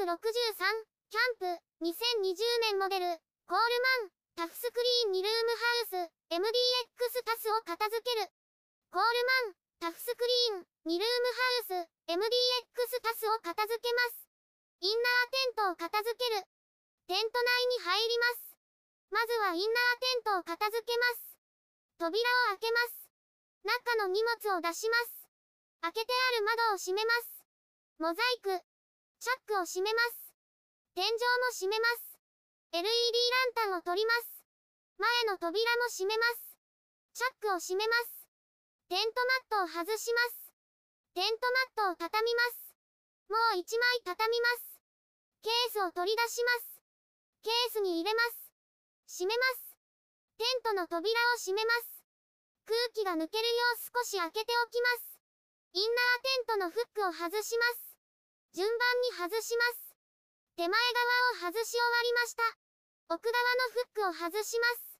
63、キャンプ、2020年モデル、コールマン、タフスクリーン2ルームハウス、MDX タスを片付ける。コールマン、タフスクリーン、2ルームハウス、MDX タスを片付けます。インナーテントを片付ける。テント内に入ります。まずはインナーテントを片付けます。扉を開けます。中の荷物を出します。開けてある窓を閉めます。モザイク。チャックを閉めます。天井も閉めます。LED ランタンを取ります。前の扉も閉めます。チャックを閉めます。テントマットを外します。テントマットを畳みます。もう一枚畳みます。ケースを取り出します。ケースに入れます。閉めます。テントの扉を閉めます。空気が抜けるよう少し開けておきます。インナーテントのフックを外します。順番に外します。手前側を外し終わりました。奥側のフックを外します。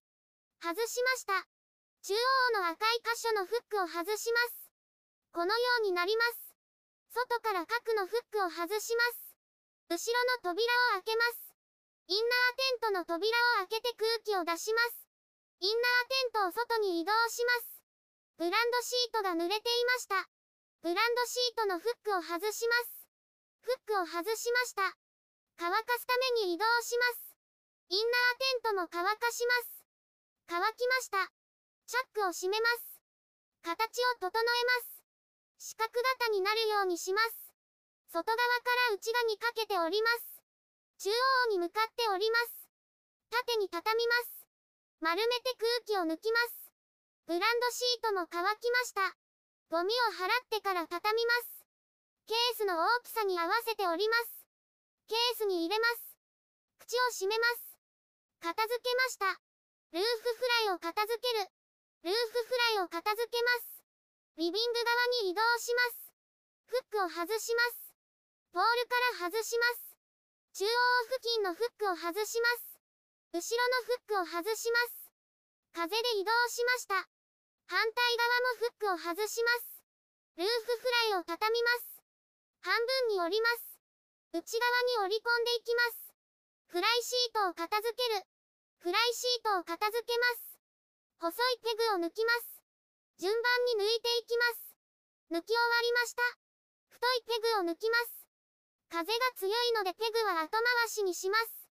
外しました。中央の赤い箇所のフックを外します。このようになります。外から角のフックを外します。後ろの扉を開けます。インナーテントの扉を開けて空気を出します。インナーテントを外に移動します。ブランドシートが濡れていました。ブランドシートのフックを外します。フックを外しました。乾かすために移動します。インナーテントも乾かします。乾きました。チャックを閉めます。形を整えます。四角型になるようにします。外側から内側にかけて折ります。中央に向かって折ります。縦に畳みます。丸めて空気を抜きます。ブランドシートも乾きました。ゴミを払ってから畳みます。ケースの大きさに合わせて折ります。ケースに入れます。口を閉めます。片付けました。ルーフフライを片付ける。ルーフフライを片付けます。リビング側に移動します。フックを外します。ポールから外します。中央付近のフックを外します。後ろのフックを外します。風で移動しました。反対側もフックを外します。ルーフフライを畳みます。半分に折ります。内側に折り込んでいきます。フライシートを片付ける。フライシートを片付けます。細いペグを抜きます。順番に抜いていきます。抜き終わりました。太いペグを抜きます。風が強いのでペグは後回しにします。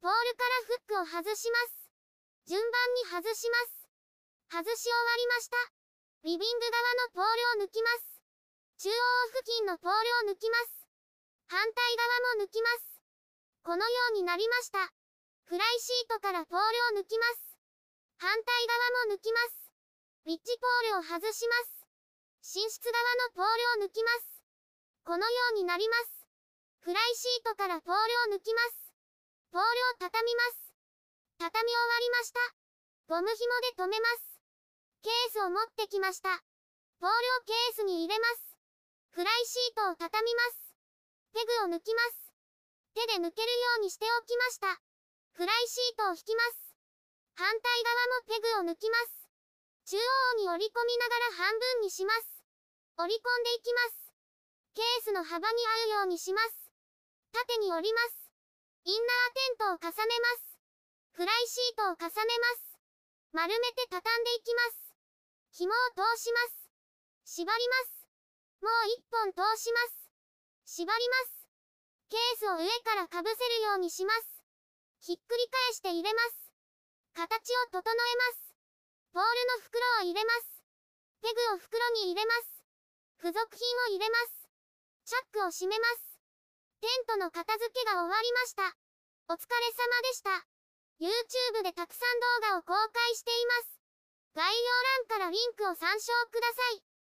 ポールからフックを外します。順番に外します。外し終わりました。リビング側のポールを抜きます。中央付近のポールを抜きます。反対側も抜きます。このようになりました。フライシートからポールを抜きます。反対側も抜きます。ウィッチポールを外します。寝室側のポールを抜きます。このようになります。フライシートからポールを抜きます。ポールを畳みます。畳み終わりました。ゴム紐で留めます。ケースを持ってきました。ポールをケースに入れます。フライシートを畳みます。ペグを抜きます。手で抜けるようにしておきました。フライシートを引きます。反対側もペグを抜きます。中央に折り込みながら半分にします。折り込んでいきます。ケースの幅に合うようにします。縦に折ります。インナーテントを重ねます。フライシートを重ねます。丸めて畳んでいきます。紐を通します。縛ります。もう一本通します。縛ります。ケースを上からかぶせるようにします。ひっくり返して入れます。形を整えます。ポールの袋を入れます。ペグを袋に入れます。付属品を入れます。チャックを閉めます。テントの片付けが終わりました。お疲れ様でした。YouTube でたくさん動画を公開しています。概要欄からリンクを参照ください。